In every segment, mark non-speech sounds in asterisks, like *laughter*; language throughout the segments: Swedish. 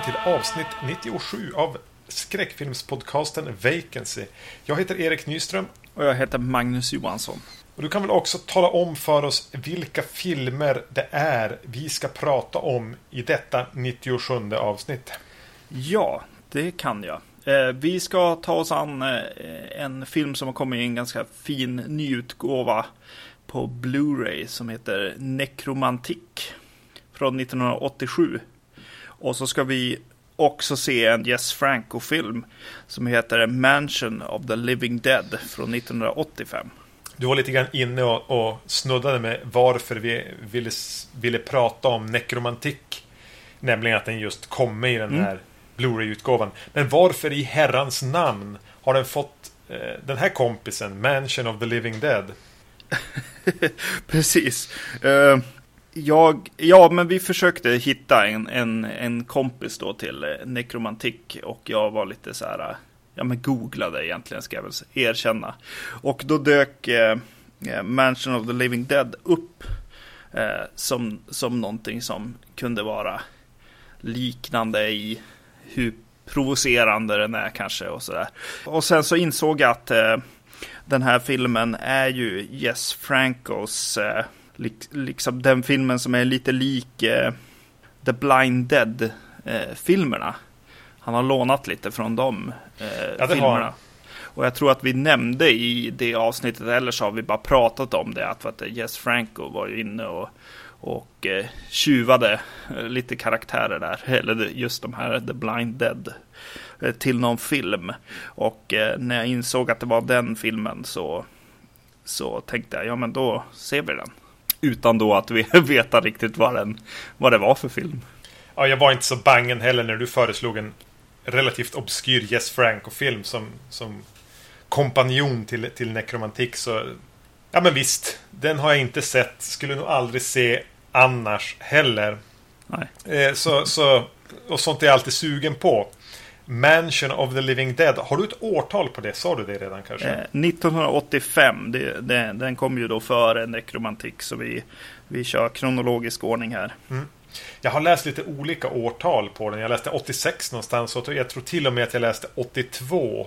Välkommen till avsnitt 97 av skräckfilmspodcasten Vacancy. Jag heter Erik Nyström. Och jag heter Magnus Johansson. Och du kan väl också tala om för oss vilka filmer det är vi ska prata om i detta 97 avsnitt. Ja, det kan jag. Eh, vi ska ta oss an eh, en film som har kommit i en ganska fin nyutgåva på Blu-ray som heter Nekromantik från 1987. Och så ska vi också se en Jess Franco-film som heter Mansion of the Living Dead från 1985. Du var lite grann inne och, och snuddade med varför vi ville, ville prata om nekromantik. Nämligen att den just kommer i den här mm. Blu-ray-utgåvan. Men varför i herrans namn har den fått eh, den här kompisen, Mansion of the Living Dead? *laughs* Precis. Uh, jag, ja, men vi försökte hitta en, en, en kompis då till eh, nekromantik och jag var lite så här, eh, ja men googlade egentligen ska jag väl erkänna. Och då dök eh, eh, Mansion of the Living Dead upp eh, som, som någonting som kunde vara liknande i hur provocerande den är kanske och sådär. Och sen så insåg jag att eh, den här filmen är ju Jess Francos eh, liksom den filmen som är lite lik eh, The Blind Dead-filmerna. Eh, han har lånat lite från de eh, ja, filmerna. Och jag tror att vi nämnde i det avsnittet, eller så har vi bara pratat om det, att, att Jess Franco var ju inne och, och eh, tjuvade eh, lite karaktärer där, *laughs* eller just de här The Blind Dead, eh, till någon film. Och eh, när jag insåg att det var den filmen så, så tänkte jag, ja men då ser vi den. Utan då att *laughs* veta riktigt vad, den, vad det var för film. Ja, jag var inte så bangen heller när du föreslog en relativt obskyr Jess Franco-film som, som kompanjon till, till nekromantik. Så ja, men visst. Den har jag inte sett. Skulle nog aldrig se annars heller. Nej. Eh, så, så, och sånt är jag alltid sugen på. Mansion of the Living Dead. Har du ett årtal på det? Sa du det redan kanske? Eh, 1985. Det, det, den kom ju då före Nekromantik. Så vi, vi kör kronologisk ordning här. Mm. Jag har läst lite olika årtal på den. Jag läste 86 någonstans. Och jag tror till och med att jag läste 82.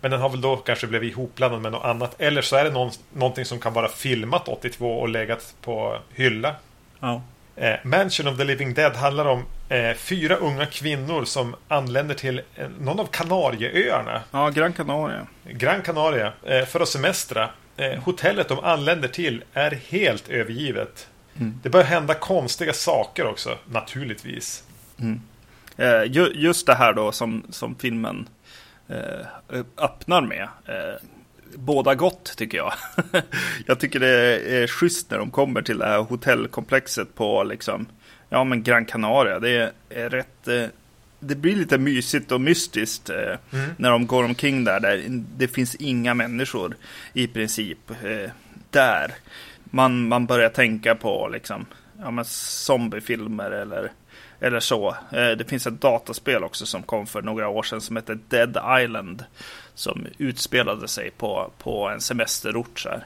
Men den har väl då kanske blivit ihopblandad med något annat. Eller så är det någon, någonting som kan vara filmat 82 och legat på hylla. Ja. Eh, Mansion of the Living Dead handlar om eh, fyra unga kvinnor som anländer till eh, någon av Kanarieöarna. Ja, Gran Canaria. Gran Canaria eh, för att semestra. Eh, hotellet de anländer till är helt övergivet. Mm. Det börjar hända konstiga saker också, naturligtvis. Mm. Eh, ju, just det här då som, som filmen öppnar med båda gott tycker jag. *laughs* jag tycker det är schysst när de kommer till det här hotellkomplexet på liksom, ja men Gran Canaria. Det är rätt, eh, det blir lite mysigt och mystiskt eh, mm. när de går omkring där, där. Det finns inga människor i princip eh, där. Man, man börjar tänka på liksom, ja men zombiefilmer eller eller så. Det finns ett dataspel också som kom för några år sedan som heter Dead Island som utspelade sig på, på en semesterort. Så här.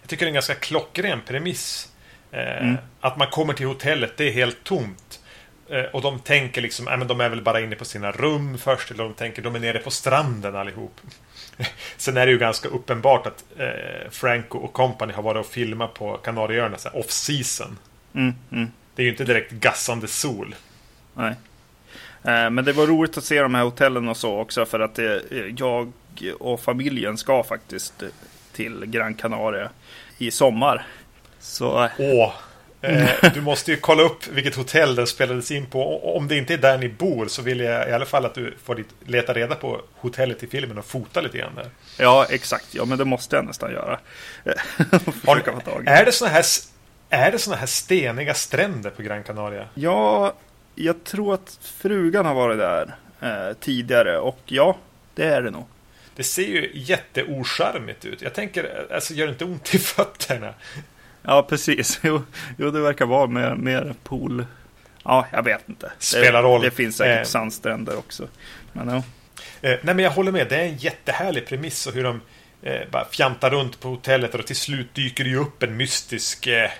Jag tycker det är en ganska klockren premiss. Eh, mm. Att man kommer till hotellet, det är helt tomt. Eh, och de tänker liksom, äh, men de är väl bara inne på sina rum först. Eller de tänker, de är nere på stranden allihop. *laughs* Sen är det ju ganska uppenbart att eh, Franco och company har varit och filmat på Kanarieöarna off season. Mm, mm. Det är ju inte direkt gassande sol. Nej. Eh, men det var roligt att se de här hotellen och så också för att det, jag och familjen ska faktiskt till Gran Canaria i sommar. Så... Åh! Eh, du måste ju kolla upp vilket hotell den spelades in på. Om det inte är där ni bor så vill jag i alla fall att du får leta reda på hotellet i filmen och fota lite grann där. Ja, exakt. Ja, men det måste jag nästan göra. *laughs* Har, är det sådana här, är det såna här steniga stränder på Gran Canaria? Ja, jag tror att frugan har varit där eh, tidigare och ja, det är det nog. Det ser ju jätteocharmigt ut. Jag tänker, alltså gör det inte ont i fötterna? Ja, precis. *laughs* Jo, jo det verkar vara mer, mer pool. Ja, jag vet inte. Spelar roll. Det, det finns säkert eh. sandstränder också. Men, ja. eh, nej, men jag håller med. Det är en jättehärlig premiss och hur de eh, bara fjantar runt på hotellet och till slut dyker det ju upp en mystisk eh,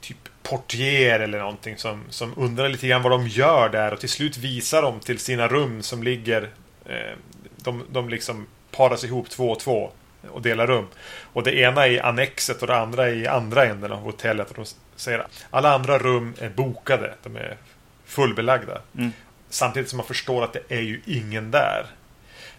typ portier eller någonting som, som undrar lite grann vad de gör där och till slut visar de till sina rum som ligger eh, de, de liksom paras ihop två och två och delar rum. Och det ena är i annexet och det andra är i andra änden av hotellet. Och de säger alla andra rum är bokade. De är fullbelagda. Mm. Samtidigt som man förstår att det är ju ingen där.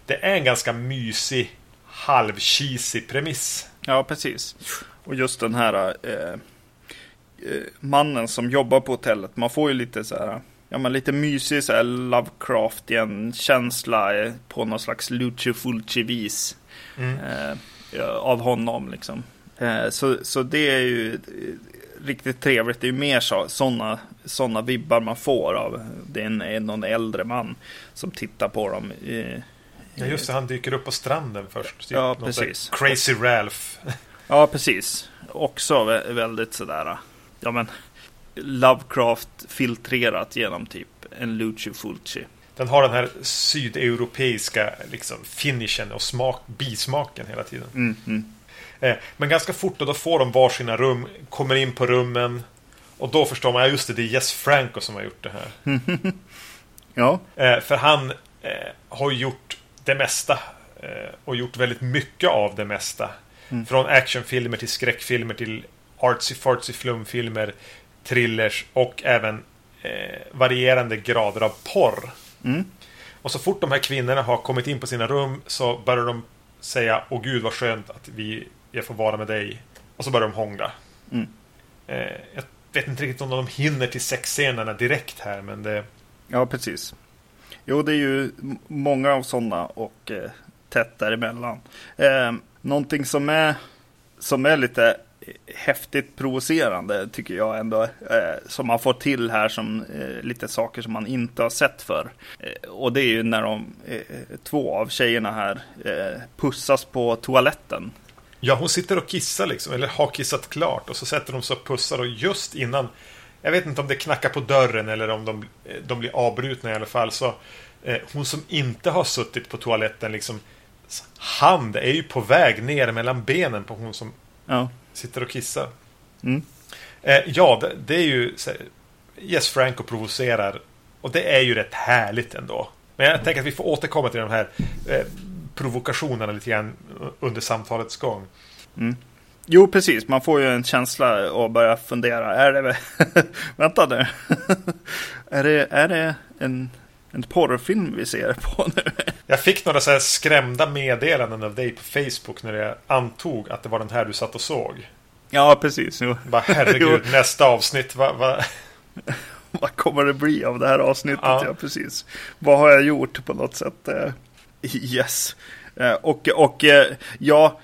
Det är en ganska mysig, halvcheesy premiss. Ja, precis. Och just den här eh, eh, mannen som jobbar på hotellet. Man får ju lite så här. Ja, men lite mysig så här Lovecraftian känsla eh, på någon slags Lucio Fulci-vis. Mm. Eh, av honom liksom. Eh, så, så det är ju eh, riktigt trevligt. Det är ju mer sådana såna vibbar man får av det är en, någon äldre man som tittar på dem. Eh, Ja, just det. Han dyker upp på stranden först. Typ Ja, något precis. Crazy Ralph. Ja, precis. Också vä- väldigt sådär. Ja, men Lovecraft filtrerat genom typ en Lucio Fulci. Den har den här sydeuropeiska liksom, finishen och smak, bismaken hela tiden. Mm, mm. Eh, men ganska fort och då får de varsina rum, kommer in på rummen. Och då förstår man, ja just det, det är Jess Franco som har gjort det här. *laughs* Ja, Eh, för han eh, har gjort det mesta. Eh, och gjort väldigt mycket av det mesta. Från actionfilmer till skräckfilmer till artsy-fartsy flumfilmer, thrillers och även eh, varierande grader av porr. Mm. Och så fort de här kvinnorna har kommit in på sina rum så börjar de säga Åh gud vad skönt att vi, jag får vara med dig. Och så börjar de hångla. Mm. Eh, jag vet inte riktigt om de hinner till sexscenerna direkt här men det... ja precis. Jo, det är ju många av sådana och eh, tätt däremellan. Eh, någonting som är, som är lite häftigt provocerande tycker jag ändå. Eh, som man får till här som eh, lite saker som man inte har sett för. Eh, och det är ju när de, eh, två av tjejerna här eh, pussas på toaletten. Ja, hon sitter och kissar liksom, eller har kissat klart och så sätter de sig och pussar och just innan Jag vet inte om det knackar på dörren eller om de, de blir avbrutna i alla fall så eh, Hon som inte har suttit på toaletten liksom Hand är ju på väg ner mellan benen på hon som Ja. Sitter och kissar. Mm. Eh, ja, det, det är ju... så Yes, Franco provocerar. Och det är ju rätt härligt ändå. Men jag tänker att vi får återkomma till de här eh, provokationerna lite grann under samtalets gång. Jo, precis. Man får ju en känsla och börja fundera. Är det... *laughs* Vänta nu. *laughs* är det, är det en, en porrfilm vi ser på nu? Jag fick några så skrämda meddelanden av dig på Facebook när jag antog att det var den här du satt och såg. ja, precis. Jo. Bara herregud, *laughs* nästa avsnitt. Va, va? *laughs* Vad kommer det bli av det här avsnittet? Ja. Ja. precis. Vad har jag gjort på något sätt? Eh, Yes. Eh, Och, och eh, ja,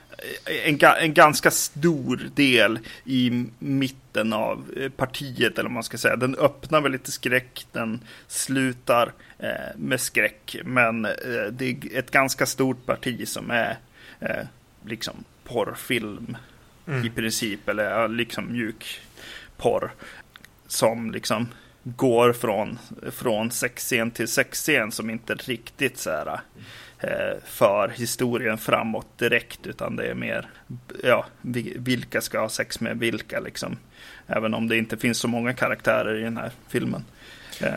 en, en ganska stor del i mitten av eh, partiet, eller vad man ska säga. Den öppnar med lite skräck, den slutar eh, med skräck. Men eh, det är ett ganska stort parti som är eh, liksom porrfilm i princip, eller liksom mjuk porr som liksom går från, från sexscen till sexscen som inte riktigt så här, för historien framåt direkt utan det är mer ja, vi- vilka ska ha sex med vilka liksom. Även om det inte finns så många karaktärer i den här filmen. Eh,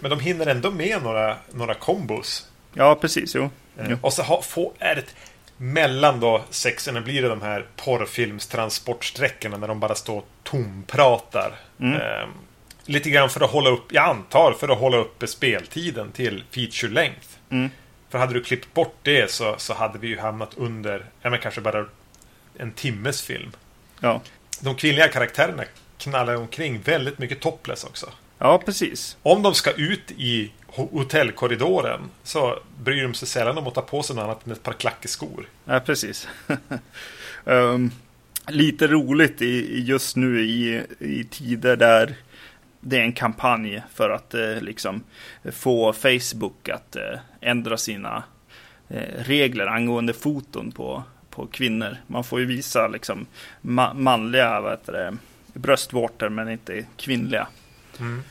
Men de hinner ändå med några, några kombos. ja, precis. Jo. Eh, jo. Och så ha, få, är det mellan då sexerna blir det de här porrfilmstransportsträckorna när de bara står och tompratar. Mm. Eh, lite grann för att hålla upp, jag antar för att hålla uppe speltiden till feature length. Mm. För hade du klippt bort det så, så hade vi ju hamnat under, ja men kanske bara en timmes film. Ja. De kvinnliga karaktärerna knallar omkring väldigt mycket topless också. ja, precis. Om de ska ut i ho- hotellkorridoren så bryr de sig sällan om att ta på sig något annat än ett par klackeskor. Ja, precis. *laughs* Ehm, lite roligt i just nu i, i tider där det är en kampanj för att eh, liksom få Facebook att eh, ändra sina eh, regler angående foton på, på kvinnor. Man får ju visa liksom ma- manliga vad heter det, bröstvårtor men inte kvinnliga. Mm.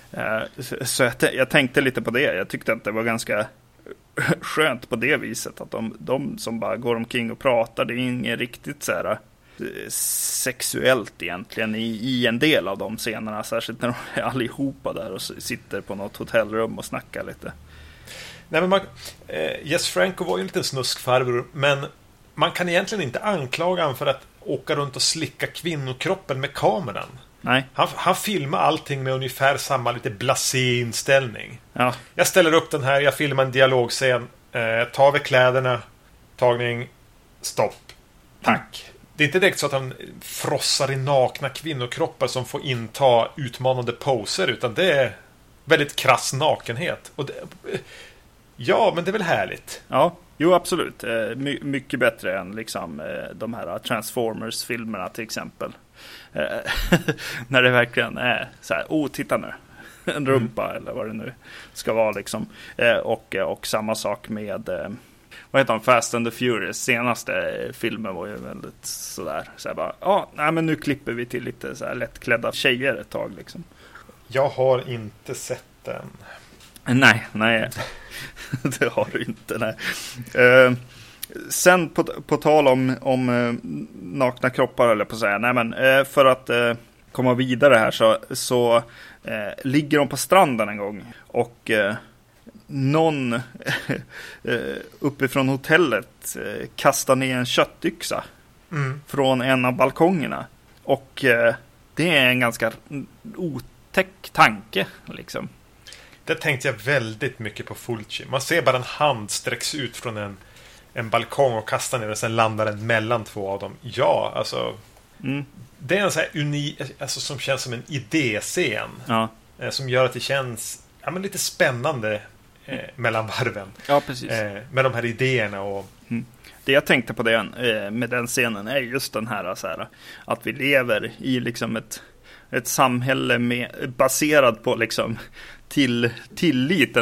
Så jag, jag tänkte lite på det. Jag tyckte att det var ganska skönt på det viset. Att de, de som bara går omkring och pratar, det är inget riktigt så här sexuellt egentligen i, i en del av de scenerna. Särskilt när de är allihopa där och sitter på något hotellrum och snackar lite. Nej, men man, eh, Jess Franco var ju en liten snuskfarbror, men man kan egentligen inte anklaga honom för att åka runt och slicka kvinnokroppen med kameran. Nej. Han, han filmar allting med ungefär samma lite blasé inställning. Ja. Jag ställer upp den här, jag filmar en dialogscen. Eh, tar vi kläderna, tagning, stopp. Tack. Det är inte direkt så att han frossar i nakna kvinnokroppar som får inta utmanande poser, utan det är väldigt krass nakenhet. Och det, ja, men det är väl härligt? Ja, jo absolut. Eh, My mycket bättre än liksom, eh, de här Transformers-filmerna till exempel. Eh, *laughs* när det verkligen är så här, oh titta nu. En mm. rumpa mm. eller vad det nu ska vara liksom. Och, och samma sak med vad heter han, Fast and the Furious. Senaste filmen var ju väldigt sådär. Så här bara, ja, nej, men nu klipper vi till lite så här lättklädda tjejer ett tag liksom. Jag har inte sett den. Nej, nej. *laughs* det har du inte. Nej. Uh, sen på, på tal om, om uh, nakna kroppar, eller på att säga. Nej, men uh, för att komma vidare här så, så ligger de på stranden en gång. Och någon *laughs* uppifrån hotellet kastar ner en köttyxa. Mm. Från en av balkongerna. Och det är en ganska otäck tanke. Liksom. Där tänkte jag väldigt mycket på Fulci. Man ser bara en hand sträcks ut från en, en balkong och kastar ner och sen landar den mellan två av dem. Ja, alltså. Mm. Det är en sån här unik, alltså som känns som en idéscen. Ja. Eh, som gör att det känns ja, men lite spännande eh, mellan varven. Ja, precis. Eh, med de här idéerna och mm. Det jag tänkte på det, eh, med den scenen är just den här, så här att vi lever i liksom ett, ett samhälle med, baserat på liksom till tillit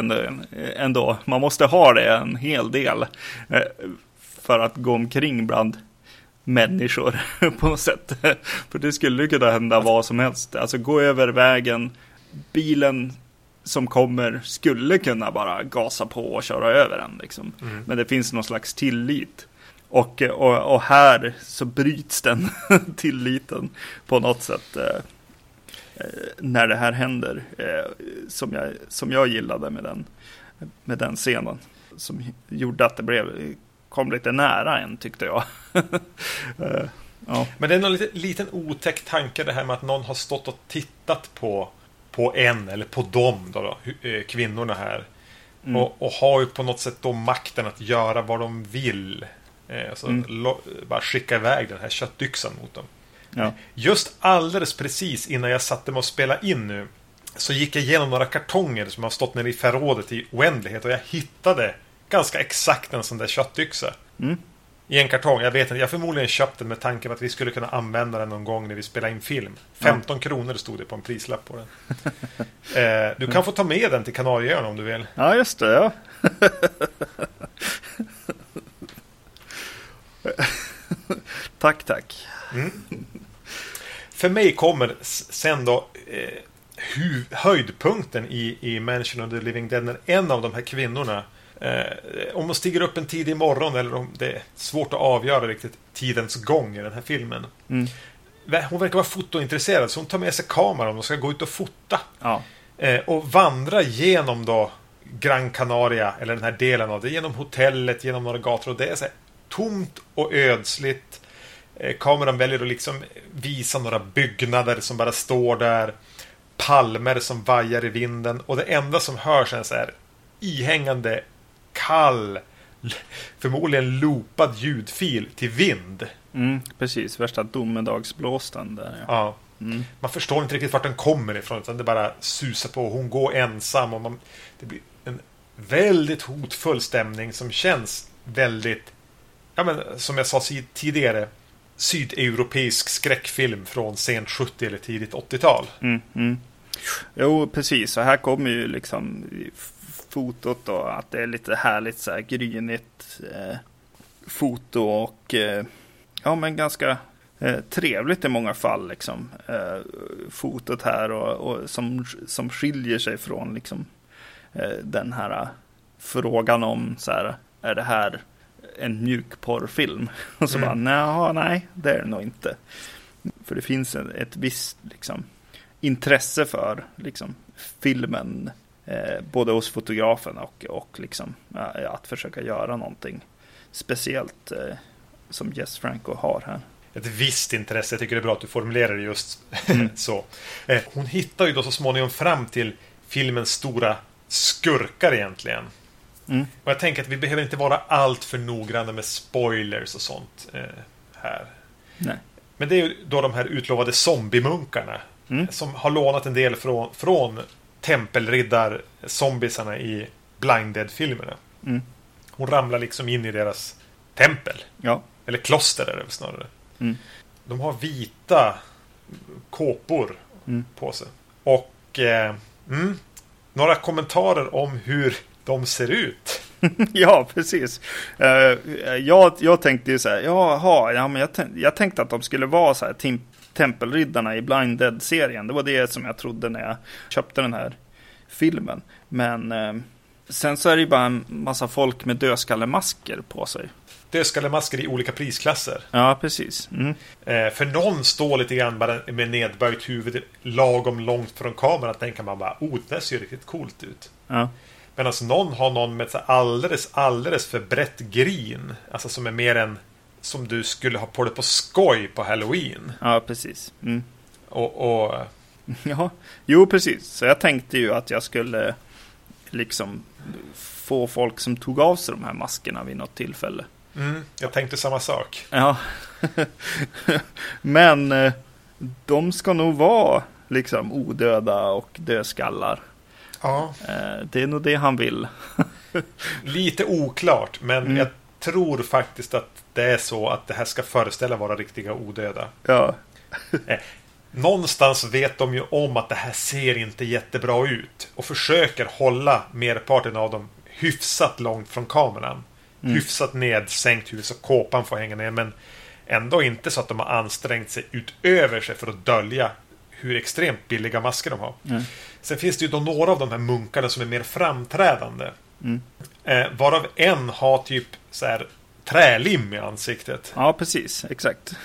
ändå, Man måste ha det en hel del eh, för att gå omkring bland människor *laughs* på något sätt. För det skulle kunna hända vad som helst. Alltså gå över vägen, bilen som kommer skulle kunna bara gasa på och köra över en. Liksom. Mm. Men det finns någon slags tillit. Och, och, och här så bryts den *laughs* tilliten på något sätt. Eh, Eh, när det här händer. Eh, som, jag, som jag gillade med den, med den scenen. Som gjorde att det blev, kom lite nära en tyckte jag. *laughs* Eh, ja. Men det är någon liten, liten otäck tanke det här med att någon har stått och tittat på, på en eller på dem, då, då kvinnorna här. Mm. Och, och, har ju på något sätt då makten att göra vad de vill. alltså, mm. bara skicka iväg den här köttyxan mot dem. Ja. Just alldeles precis innan jag satte mig och spela in nu så gick jag igenom några kartonger som har stått nere i förrådet i oändlighet och jag hittade ganska exakt en sån där köttyxa. Mm. I en kartong. Jag vet inte, jag förmodligen köpt den med tanken att vi skulle kunna använda den någon gång när vi spelar in film. 15 ja. kronor stod det på en prislapp på den. *laughs* eh, du kan få ta med den till Kanarieöarna om du vill. Ja, just det. Ja. *laughs* tack, tack. Mm. För mig kommer sen då eh, höjdpunkten i, i Mansion of the Living Dead när en av de här kvinnorna eh, om hon stiger upp en tidig morgon eller om det är svårt att avgöra riktigt tidens gång i den här filmen. Mm. Hon verkar vara fotointresserad så hon tar med sig kameran och ska gå ut och fota. Ja. Eh, och vandra genom då Gran Canaria, eller den här delen av det, genom hotellet, genom några gator. Och det är så här tomt och ödsligt. Eh, kameran väljer att liksom visa några byggnader som bara står där. Palmer som vajar i vinden. Och det enda som hörs är så här ihängande, kall, förmodligen loopad ljudfil till vind. Mm, precis, värsta domedagsblåsten där. Ja. ja. Mm. Man förstår inte riktigt vart den kommer ifrån. Utan det bara susar på. Hon går ensam. Och man, det blir en väldigt hotfull stämning som känns väldigt, ja men som jag sa tidigare, sydeuropeisk skräckfilm från sent 70 eller tidigt 80-tal. Mm, mm. Jo, precis. Och här kommer ju liksom fotot då. Att det är lite härligt så här grynigt eh, foto och eh, ja, men ganska eh, trevligt i många fall liksom. Eh, fotot här och, och, som, som skiljer sig från liksom eh, den här frågan om så här, är det här en mjukporrfilm. *laughs* Och så Mm. bara, nej, nej, det är det nog inte. För det finns en, ett visst liksom, intresse för liksom, filmen. Eh, både hos fotografen och, och liksom, ja, att försöka göra någonting speciellt eh, som Jess Franco har här. Ett visst intresse. Jag tycker det är bra att du formulerar det just *laughs* Mm. så. Eh, hon hittar ju då så småningom fram till filmens stora skurkar egentligen. Mm. Och jag tänker att vi behöver inte vara allt för noggranna med spoilers och sånt eh, här. Nej. Men det är ju då de här utlovade zombiemunkarna. Mm. Som har lånat en del från, från tempelriddar-zombiesarna i Blind Dead-filmerna. Mm. Hon ramlar liksom in i deras tempel. Ja. Eller kloster är det väl snarare. Mm. De har vita kåpor Mm. på sig. Och eh, mm, några kommentarer om hur de ser ut. *laughs* ja, precis. Eh, jag, jag tänkte ju så här, jaha, ja, men jag, tänk, jag tänkte att de skulle vara så här tempelriddarna i Blind Dead-serien. Det var det som jag trodde när jag köpte den här filmen. Men eh, sen så är det ju bara en massa folk med dödskallemasker på sig. Dödskallemasker i olika prisklasser. Ja, precis. Mm. Eh, för någon står lite grann bara med nedböjt huvud lagom långt från kameran. Tänker man bara, oh, det ser riktigt coolt ut. Ja. Medan någon har någon med ett alldeles, alldeles för brett grin. Alltså som är mer än som du skulle ha på dig på skoj på Halloween. ja, precis. Mm. Och, och *laughs* Ja, jo precis. Så jag tänkte ju att jag skulle liksom få folk som tog av sig de här maskerna vid något tillfälle. mm, jag tänkte samma sak. Ja. *laughs* Men eh, de ska nog vara liksom odöda och dödskallar. Ja. Eh, Det är nog det han vill. *laughs* Lite oklart, men Mm. jag tror faktiskt att det är så att det här ska föreställa vara riktiga odöda. Ja, *laughs* Någonstans vet de ju om att det här ser inte jättebra ut och försöker hålla merparten av dem hyfsat långt från kameran. Mm. Hyfsat nedsänkt huvud så kåpan får hänga ner men ändå inte så att de har ansträngt sig utöver sig för att dölja hur extremt billiga masker de har. Mm. Sen finns det ju då några av de här munkarna som är mer framträdande. Mm. Eh, varav en har typ så här trälim i ansiktet. ja precis. Exakt.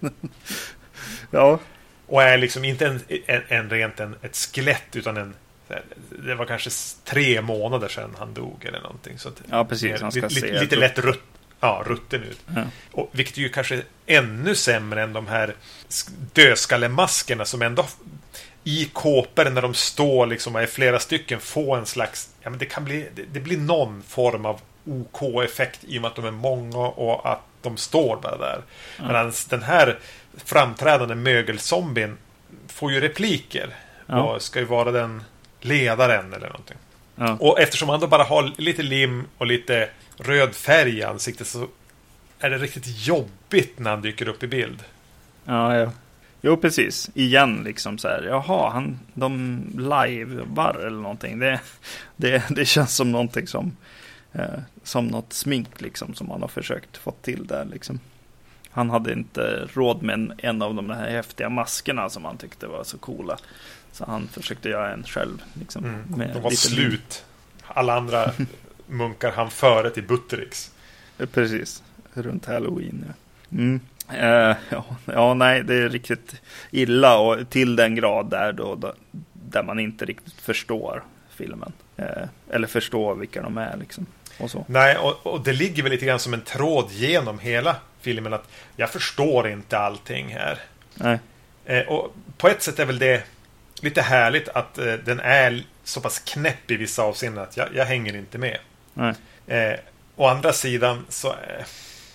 *laughs* ja, Och är liksom inte en, en, en rent en, ett skelett utan en det var kanske tre månader sedan han dog eller någonting. Så ja, precis. Han ska lite, se. lite lätt rutt, ja, rutten ut. Ja. Och, vilket är ju kanske ännu sämre än de här sk- dödskallemaskerna som ändå i kåpor när de står liksom är flera stycken få en slags, ja men det kan bli, det, det blir någon form av OK-effekt i och med att de är många och att de står bara där. Ja. Medan den här framträdande mögelzombien får ju repliker. Ja. Och ska ju vara den ledaren eller någonting. Ja. Och eftersom han då bara har lite lim och lite röd färg i ansiktet så är det riktigt jobbigt när han dyker upp i bild. Ja, ja. Jo, precis. Igen liksom så här. Jaha, han, de livevar eller någonting. Det, det, det känns som någonting som, eh, som något smink liksom som han har försökt få till där liksom. Han hade inte råd med en, en av de här häftiga maskerna som han tyckte var så coola. Så han försökte göra en själv. Liksom, Mm. De var slut. Alla andra *laughs* munkar han före till Buttericks. Eh, Precis, runt halloween. Ja. Mm. Eh, ja, ja, nej, det är riktigt illa och till den grad där då, då där man inte riktigt förstår filmen. Eh, eller förstår vilka de är liksom. Och så. Nej, och, och det ligger väl lite grann som en tråd genom hela filmen att jag förstår inte allting här. Nej, Eh, och på ett sätt är väl det lite härligt att eh, den är så pass knäpp i vissa avseenden att jag, jag hänger inte med. nej, Eh, å andra sidan så eh,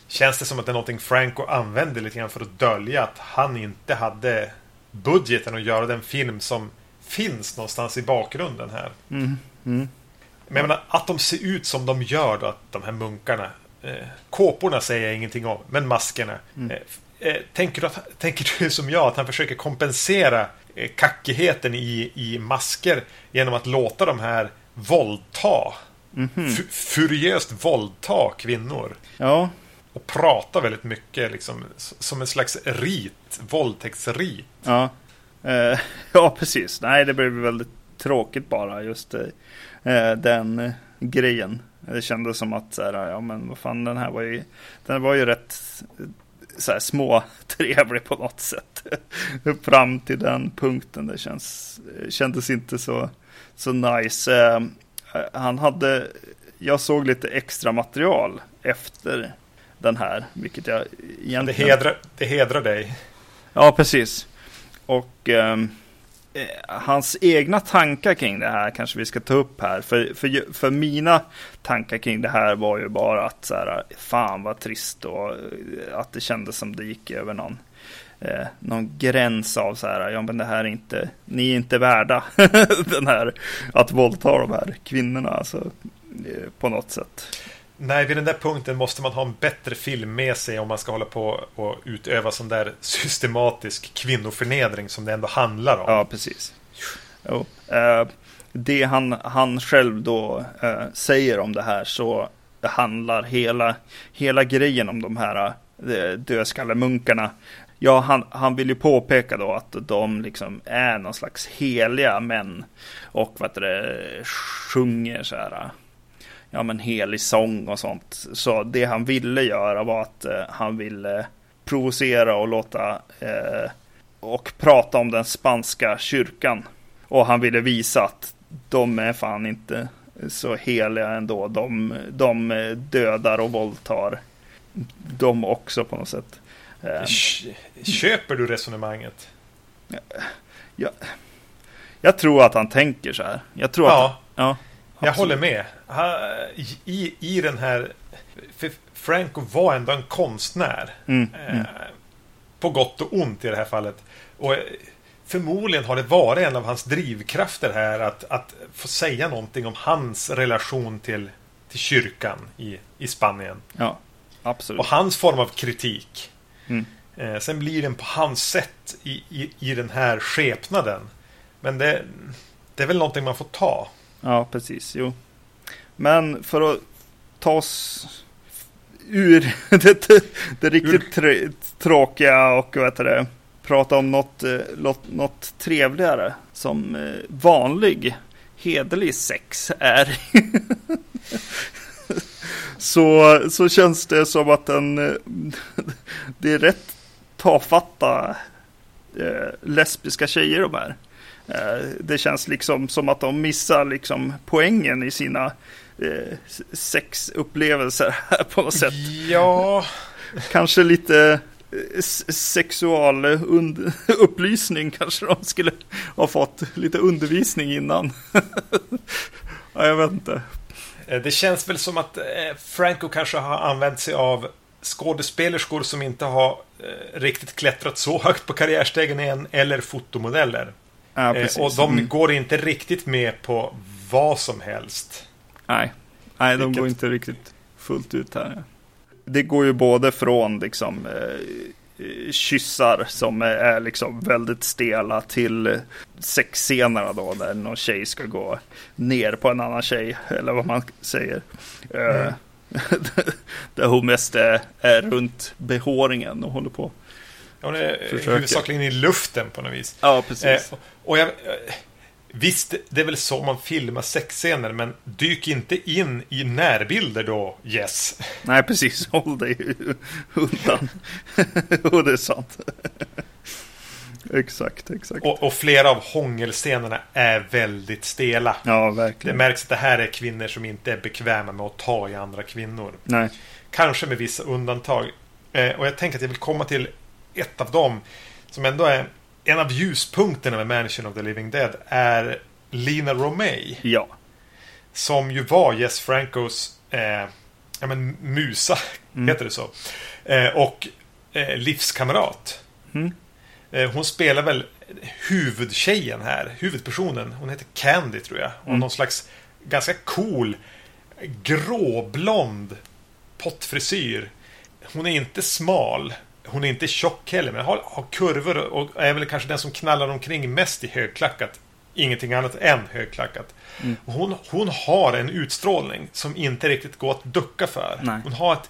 känns det som att det är någonting Franco använder lite grann för att dölja att han inte hade budgeten att göra den film som finns någonstans i bakgrunden här. mm, mm, Men jag menar, att de ser ut som de gör då, att de här munkarna. Eh, kåporna säger jag ingenting om, men maskerna. Mm. Eh, eh, tänker, du att, *laughs* tänker du som jag att han försöker kompensera eh, kackigheten i, i masker genom att låta de här våldta? mhm. F- furiöst våldta kvinnor. Ja, Och prata väldigt mycket liksom, som en slags rit, våldtäktsrit. ja. Eh, *laughs* ja, precis. Nej, det blev väldigt tråkigt bara just eh, den eh, grejen. Det kändes som att så här, ja men vad fan den här var ju, den var ju rätt så här, små trevlig på något sätt. *laughs* Fram till den punkten. Det känns, kändes inte så, så nice. Eh, han hade, jag såg lite extra material efter den här, vilket jag egentligen... Det hedrar, det hedrar dig. Ja, precis. Och eh, Eh, hans egna tankar kring det här kanske vi ska ta upp här. För, för, för mina tankar kring det här var ju bara att så här, fan vad trist och eh, att det kändes som det gick över någon, eh, någon gräns av så här, ja men det här är inte, ni är inte värda *laughs* den här, att våldta de här kvinnorna, alltså, eh, på något sätt. Nej, vid den där punkten måste man ha en bättre film med sig om man ska hålla på och utöva sån där systematisk kvinnoförnedring som det ändå handlar om. Ja, precis. Jo. Uh, det han, han själv då uh, säger om det här så handlar hela, hela grejen om de här uh, dödskallemunkarna. Ja, han, han vill ju påpeka då att de liksom är någon slags heliga män och vad det sjunger så här ja, men helig sång och sånt. Så det han ville göra var att eh, han ville provocera och låta eh, och prata om den spanska kyrkan. Och han ville visa att de är fan inte så heliga ändå. De, de dödar och våldtar de också på något sätt. Eh, köper du resonemanget? Ja, jag tror att han tänker så här. Jag tror ja. att... Ja. Jag håller med. I, I den här... Franco var ändå en konstnär. Mm, mm. Eh, på gott och ont i det här fallet. Och eh, förmodligen har det varit en av hans drivkrafter här att, att få säga någonting om hans relation till, till kyrkan i, i Spanien. Ja, absolut. Och hans form av kritik. Mm. Eh, sen blir den på hans sätt i, i, i den här skepnaden. Men det, det är väl någonting man får ta. Ja, precis. Jo. Men för att ta oss ur *laughs* det, det riktigt ur. tråkiga och vad heter det, prata om något, eh, något trevligare som eh, vanlig hederlig sex är. *laughs* så, så känns det som att den, eh, *laughs* det är rätt tafatta lesbiska tjejer de är. Eh, det känns liksom som att de missar liksom poängen i sina eh, sexupplevelser *laughs* här på något sätt. Ja. Kanske lite eh, sexualupplysning *laughs* kanske de skulle ha fått lite undervisning innan. *laughs* ja, jag vet inte. Det känns väl som att Franco kanske har använt sig av skådespelerskor som inte har riktigt klättrat så högt på karriärstegen än eller fotomodeller. Ja, eh, och de mm. går inte riktigt med på vad som helst. Nej, Nej de Vilket... går inte riktigt fullt ut här. Det går ju både från liksom eh, kyssar som är liksom väldigt stela till sexscenerna då där någon tjej ska gå ner på en annan tjej eller vad man säger. Eh, mm. *laughs* där hon mest är, är runt behåringen och håller på. Hon är huvudsakligen i luften på något vis. Ja, precis. Eh, och jag, visst, det är väl så man filmar sexscener, men dyk inte in i närbilder då, yes. *laughs* Nej, precis. Håll dig undan. *laughs* och det är sant. *laughs* exakt, exakt. Och, och, flera av hångelscenerna är väldigt stela. Ja, verkligen. Det märks att det här är kvinnor som inte är bekväma med att ta i andra kvinnor. Nej. Kanske med vissa undantag. Eh, och jag tänker att jag vill komma till ett av dem som ändå är en av ljuspunkterna med Mansion of the Living Dead är Lina Romay. Ja. Som ju var Jess Francos eh, ja, men, musa, mm. heter det så. Eh, och eh, livskamrat. Mm. Eh, hon spelar väl huvudtjejen här, huvudpersonen. Hon heter Candy tror jag. Och mm. någon slags ganska cool gråblond pottfrisyr. Hon är inte smal hon är inte tjock heller, men har, har kurvor och är väl kanske den som knallar omkring mest i högklackat. Ingenting annat än högklackat. Mm. Hon, hon har en utstrålning som inte riktigt går att ducka för. Nej. Hon har ett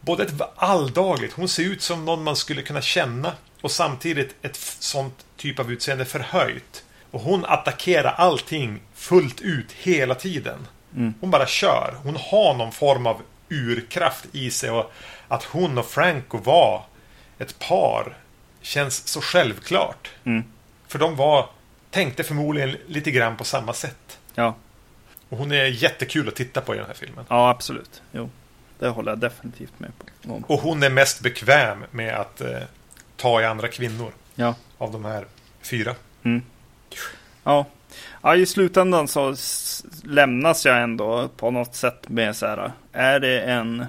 både ett alldagligt, hon ser ut som någon man skulle kunna känna och samtidigt ett sånt typ av utseende förhöjt. Och hon attackerar allting fullt ut hela tiden. Mm. Hon bara kör. Hon har någon form av urkraft i sig. Och att hon och Franco var ett par känns så självklart. Mm. För de var, tänkte förmodligen lite grann på samma sätt. Ja. Och hon är jättekul att titta på i den här filmen. ja, absolut. Jo, det håller jag definitivt med på. Om. Och hon är mest bekväm med att eh, ta i andra kvinnor Ja. av de här fyra. Mm. Ja. ja, i slutändan så lämnas jag ändå på något sätt med så här. Är det en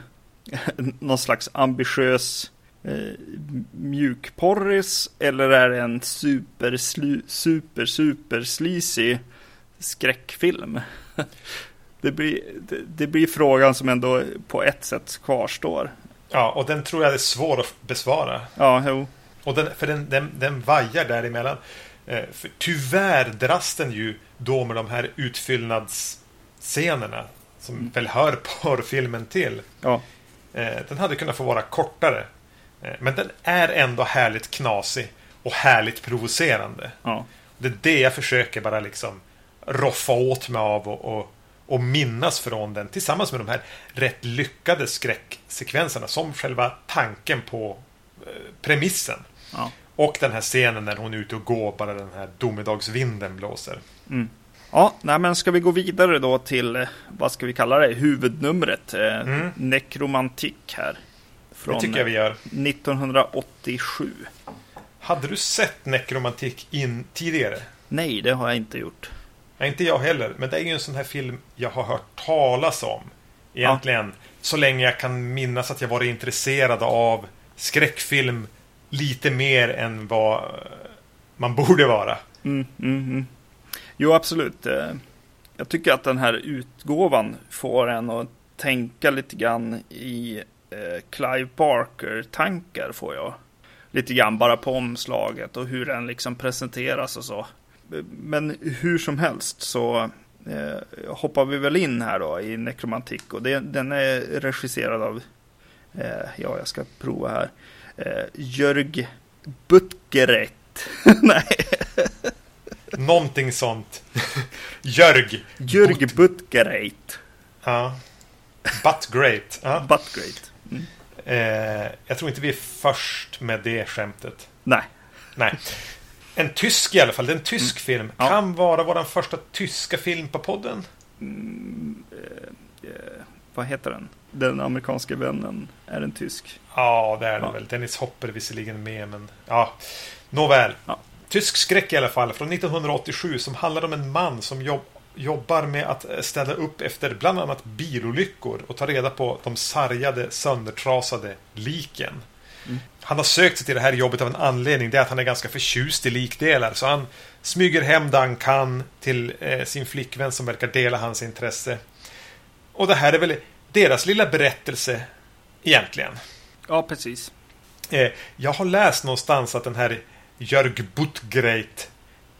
*laughs* någon slags ambitiös eh, mjukporris eller är det en super, slu, super, super sleazy skräckfilm? *laughs* Det blir, det, det blir frågan som ändå på ett sätt kvarstår. Ja, och den tror jag är svår att besvara. Ja, jo. Och den, för den, den, den vajar däremellan. Eh, för tyvärr dras den ju då med de här utfyllnadsscenerna. Som väl hör porrfilmen till. Ja, Eh, den hade kunnat få vara kortare. Eh, men den är ändå härligt knasig. Och härligt provocerande. ja, Det är det jag försöker bara liksom roffa åt mig av och, och, och minnas från den. Tillsammans med de här rätt lyckade skräcksekvenserna. Som själva tanken på eh, premissen. ja. Och den här scenen när hon är ute och går, bara den här domedagsvinden blåser. Ja, nej, men ska vi gå vidare då till, eh, vad ska vi kalla det, huvudnumret, eh, Mm. Nekromantik här. Från Det tycker jag vi gör. 1987. Hade du sett Nekromantik in tidigare? Nej, det har jag inte gjort. Nej, inte jag heller. Men det är ju en sån här film jag har hört talas om. Egentligen. Så länge jag kan minnas att jag varit intresserad av skräckfilm lite mer än vad eh, man borde vara. Mm, mm, mm. Jo, absolut. Eh, Jag tycker att den här utgåvan får en att tänka lite grann i eh, Clive Barker-tankar får jag. Lite grann bara på omslaget och hur den liksom presenteras och så. Men hur som helst så eh, hoppar vi väl in här då i Nekromantik och det, den är regisserad av, eh, ja jag ska prova här, eh, Jörg Butgereit. *laughs* Nej, Någonting sånt. Jörg. Jörg Butgereit. Ja. But great. Ja. Butgereit. Eh, jag tror inte vi är först med det skämtet. Nej, Nej. En tysk i alla fall. Det är en tysk film. Ja. Kan vara vår första tyska film på podden. vad heter den? Den amerikanska vännen är en tysk. Ja, det är det Ja. väl. Dennis Hopper är visserligen med, men ja. Nåväl. Ja. Tysk skräck i alla fall, från 1987 som handlar om en man som jobb, jobbar med att eh, städa upp efter bland annat bilolyckor och ta reda på de sargade, söndertrasade liken. Han har sökt sig till det här jobbet av en anledning. Det är att han är ganska förtjust i likdelar. Så han smyger hem det han kan till eh, sin flickvän som verkar dela hans intresse. Och det här är väl deras lilla berättelse egentligen. Ja, precis. Eh, jag har läst någonstans att den här Jörg Buttgreit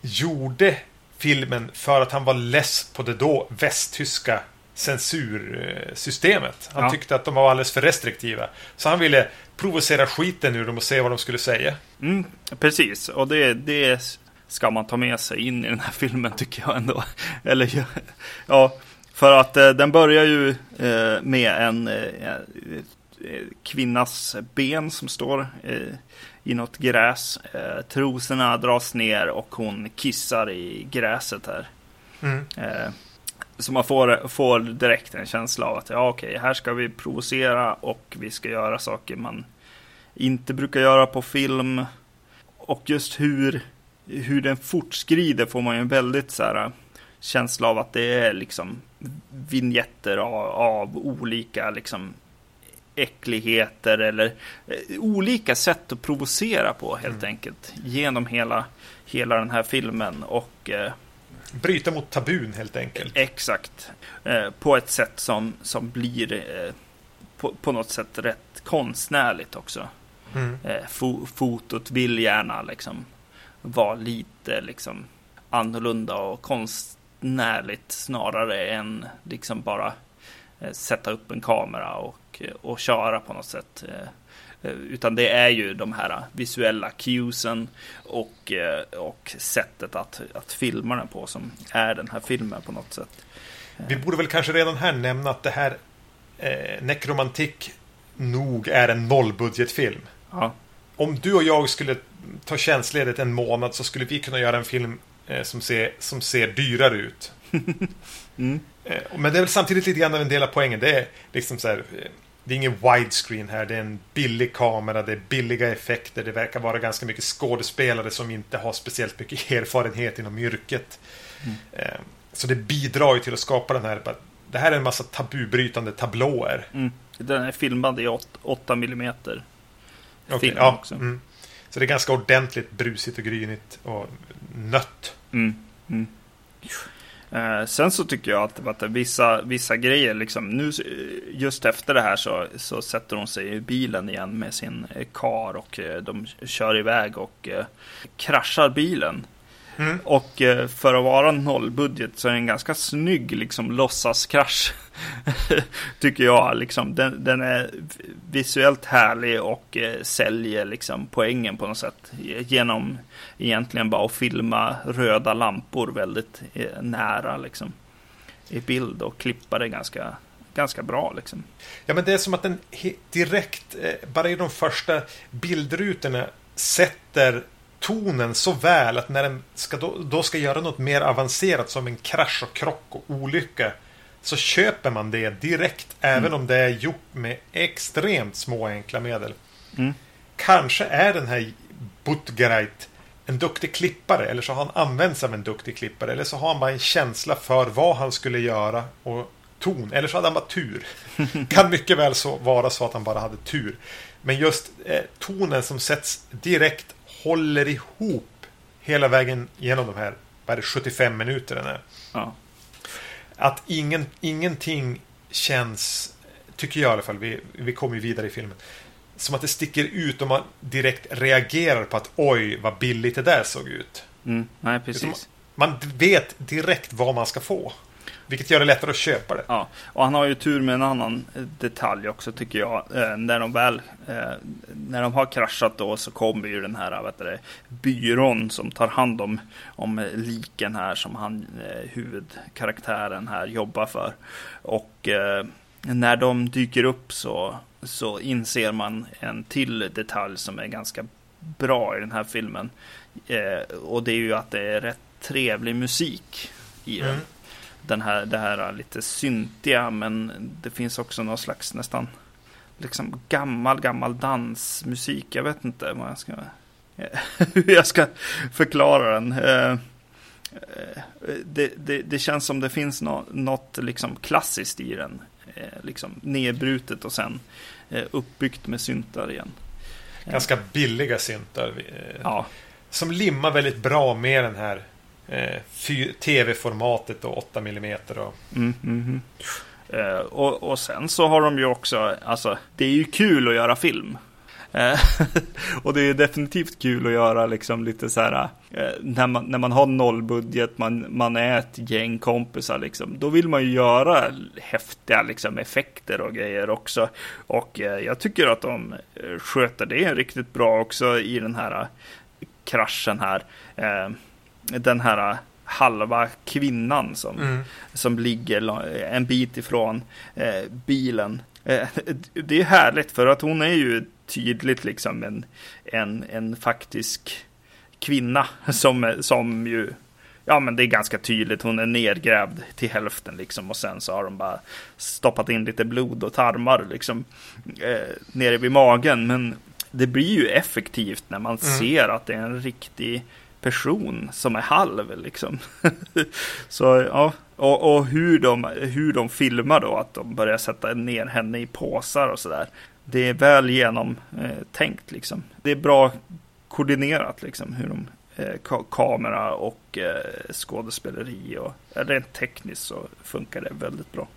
gjorde filmen för att han var less på det då västtyska censursystemet. Han Ja. tyckte att de var alldeles för restriktiva. Så han ville provocera skiten ur dem och se vad de skulle säga. Mm, precis, och det, det ska man ta med sig in i den här filmen tycker jag ändå. *laughs* Eller ja, för att eh, den börjar ju eh, med en eh, kvinnas ben som står i något gräs. Eh, trosorna dras ner och hon kissar i gräset här. Mm. Eh, så man får, får direkt en känsla av att ja, okej, här ska vi provocera och vi ska göra saker man inte brukar göra på film. Och just hur, hur den fortskrider får man ju en väldigt så här, känsla av att det är liksom vignetter av, av olika liksom äckligheter eller eh, olika sätt att provocera på helt enkelt genom hela, hela den här filmen. Och eh, Bryta mot tabun helt enkelt. Exakt. Eh, på ett sätt som, som blir eh, på, på något sätt rätt konstnärligt också. Mm. Eh, fo, fotot vill gärna liksom vara lite liksom annorlunda och konstnärligt snarare än liksom bara eh, sätta upp en kamera och, och köra på något sätt. Eh, eh, utan det är ju de här visuella cuesen och, eh, och sättet att, att filma den på som är den här filmen på något sätt. Vi borde väl kanske redan här nämna att det här eh, Nekromantik nog är en nollbudgetfilm. Ja. Om du och jag skulle ta tjänstledigt en månad så skulle vi kunna göra en film eh, som, ser, som ser dyrare ut. *laughs* Mm. Eh, Men det är väl samtidigt lite grann av en del av poängen. Det är liksom så här, det är ingen widescreen här. Det är en billig kamera, det är billiga effekter. Det verkar vara ganska mycket skådespelare som inte har speciellt mycket *laughs* erfarenhet inom yrket. Eh, Så det bidrar ju till att skapa den här... Det här är en massa tabubrytande tablåer. Mm. Den är filmad i 8 millimeter. Okej, Film ja, också. mm. Så det är ganska ordentligt brusigt och grynigt och nött. Mm. Eh, sen så tycker jag att, att vissa, vissa grejer, liksom, nu, just efter det här så, så sätter hon sig i bilen igen med sin eh, kar och eh, de kör iväg och eh, kraschar bilen. Mm. Och eh, för att vara nollbudget så är den ganska snygg liksom, låtsaskrasch. *laughs* Tycker jag. Liksom. Den, den är visuellt härlig och eh, säljer liksom, poängen på något sätt. Genom egentligen bara att filma röda lampor väldigt eh, nära liksom, i bild och klippa det ganska, ganska bra. Liksom. Ja, men det är som att den direkt, bara i de första bildrutorna, sätter tonen så väl att när den ska då, då ska göra något mer avancerat som en krasch och krock och olycka så köper man det direkt även om det är gjort med extremt små enkla medel. Mm. Kanske är den här Butgereit en duktig klippare eller så har han använt sig av en duktig klippare eller så har han bara en känsla för vad han skulle göra och ton. Eller så hade han bara tur. *laughs* kan mycket väl så vara så att han bara hade tur. Men just eh, tonen som sätts direkt håller ihop hela vägen genom de här vad är det, 75 minuterna. Ja. Att ingen, ingenting känns, tycker jag i alla fall, vi, vi kommer ju vidare i filmen, som att det sticker ut och man direkt reagerar på att oj, vad billigt det där såg ut. Mm. Nej, precis. Man vet direkt vad man ska få. Vilket gör det lättare att köpa det. Ja, och han har ju tur med en annan eh, detalj också tycker jag. Eh, när de väl eh, när de har kraschat då så kommer ju den här vet du, byrån som tar hand om, om eh, liken här som han eh, huvudkaraktären här jobbar för. Och eh, när de dyker upp så, så inser man en till detalj som är ganska bra i den här filmen. Eh, och det är ju att det är rätt trevlig musik i den Mm. Den här, det här lite syntiga, men det finns också någon slags nästan liksom gammal, gammal dansmusik. Jag vet inte vad jag ska, *laughs* hur jag ska förklara den. Eh, eh, Det, det, det känns som det finns nå, något liksom klassiskt i den. Eh, Liksom nedbrutet och sen uppbyggt med syntar igen. Ganska billiga syntar. Ja, Som limmar väldigt bra med den här Eh, tv-formatet och 8 mm. Och, Mm, mm, Eh, och, och sen så har de ju också, alltså det är ju kul att göra film. Eh, *laughs* och det är definitivt kul att göra liksom lite så här, eh, när, man, när man har nollbudget, man, man är ett gäng kompisar liksom, då vill man ju göra häftiga liksom effekter och grejer också. Och jag tycker att de sköter det riktigt bra också i den här kraschen här. Den här eh, halva kvinnan som, Mm. som ligger la- en bit ifrån eh, bilen. Eh, *laughs* det är härligt för att hon är ju tydligt liksom en, en, en faktisk kvinna *laughs* som, som ju Ja men det är ganska tydligt, hon är nergrävd till hälften liksom och sen så har de bara stoppat in lite blod och tarmar liksom eh, nere vid magen. Men det blir ju effektivt när man Mm. ser att det är en riktig person som är halv liksom. *laughs* så ja, och, och hur, de, hur de filmar då, att de börjar sätta ner henne i påsar och sådär. Det är väl genomtänkt eh, liksom. Det är bra koordinerat liksom hur de eh, ka- kamera och eh, skådespeleri och eh, rent tekniskt så funkar det väldigt bra.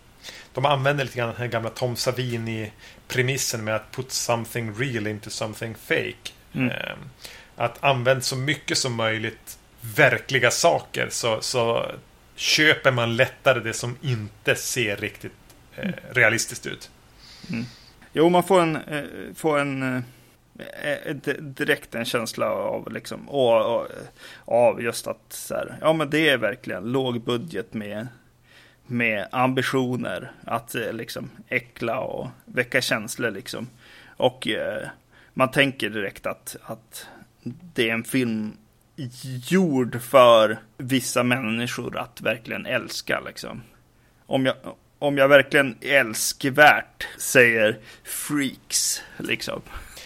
De använder lite grann den här gamla Tom Savini-premissen med att put something real into something fake. Mm. Att använda så mycket som möjligt verkliga saker så, så köper man lättare det som inte ser riktigt eh, realistiskt ut. Jo, man får en, eh, får en eh, eh, direkt en känsla av liksom, och, och, av just att så här, ja men det är verkligen låg budget med, med ambitioner att eh, liksom äckla och väcka känslor liksom. Och eh, man tänker direkt att, att det är en film gjord för vissa människor att verkligen älska liksom. Om jag, om jag verkligen älskvärt säger freaks liksom.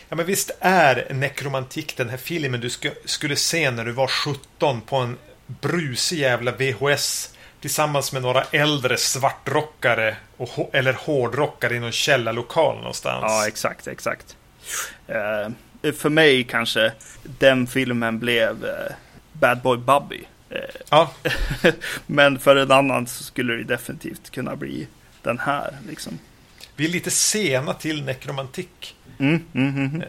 Ja men visst är nekromantik den här filmen du sk skulle se när du var 17 på en brusig jävla VHS tillsammans med några äldre svartrockare och, eller hårdrockare i någon källarlokal någonstans. Ja, exakt, exakt. Uh, för mig kanske den filmen blev uh, Bad Boy Bubby. Uh, ja. *laughs* men för en annan så skulle det definitivt kunna bli den här. Liksom. Vi är lite sena till nekromantik. Mm, mm, mm,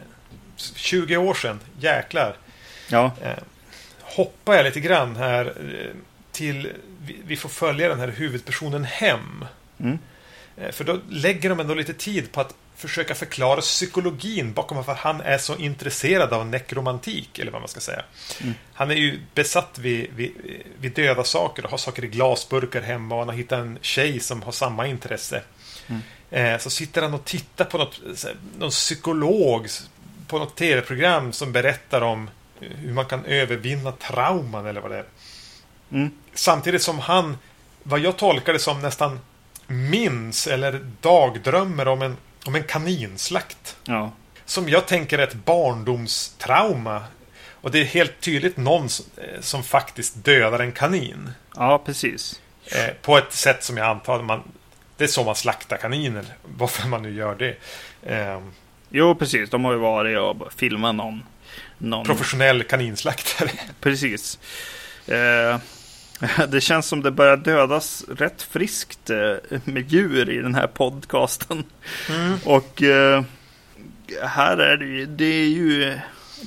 20 år sedan, jäklar. Ja. Hoppar jag lite grann här till vi får följa den här huvudpersonen hem. Mm. För då lägger de ändå lite tid på att försöka förklara psykologin bakom varför han är så intresserad av nekromantik, eller vad man ska säga. Mm. Han är ju besatt vid, vid, vid, döda saker och har saker i glasburkar hemma och han har hittat en tjej som har samma intresse. Mm. Eh, så sitter han och tittar på något, någon psykolog på något tv-program som berättar om hur man kan övervinna trauman eller vad det är. Mm. Samtidigt som han, vad jag tolkar det som, nästan minns eller dagdrömmer om en, om en kaninslakt. Ja. Som jag tänker är ett barndomstrauma. Och det är helt tydligt någon eh, som faktiskt dödar en kanin. Ja, precis. Eh, på ett sätt som jag antar man... Det är så man slaktar kaniner. *laughs* Varför man nu gör det. Eh, jo, precis. De har ju varit och filmat någon... någon... Professionell kaninslaktare. Precis. Eh, *laughs* det känns som det börjar dödas rätt friskt eh, med djur i den här podcasten. Mm. Och eh, här är det ju, det är ju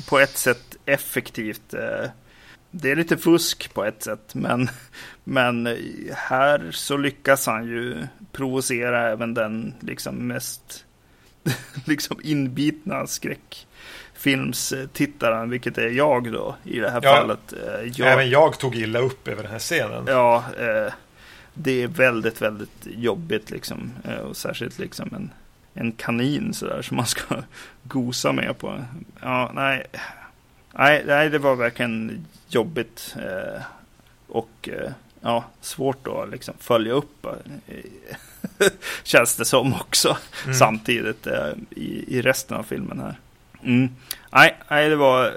på ett sätt effektivt. Eh, det är lite fusk på ett sätt, men, *laughs* men här så lyckas han ju provocera även den liksom mest *laughs* liksom inbitna skräck filmstittaren, vilket är jag då i det här ja, fallet. Eh, jag, även jag tog illa upp över den här scenen. Ja, eh, det är väldigt, väldigt jobbigt liksom. Eh, och särskilt liksom en, en kanin sådär som man ska *laughs* gosa med på. Ja, nej. Nej, nej det var verkligen jobbigt. Och ja, svårt att liksom följa upp. *laughs* Känns det som också. Mm. Samtidigt i, i resten av filmen här. Mm. Nej, nej det, var,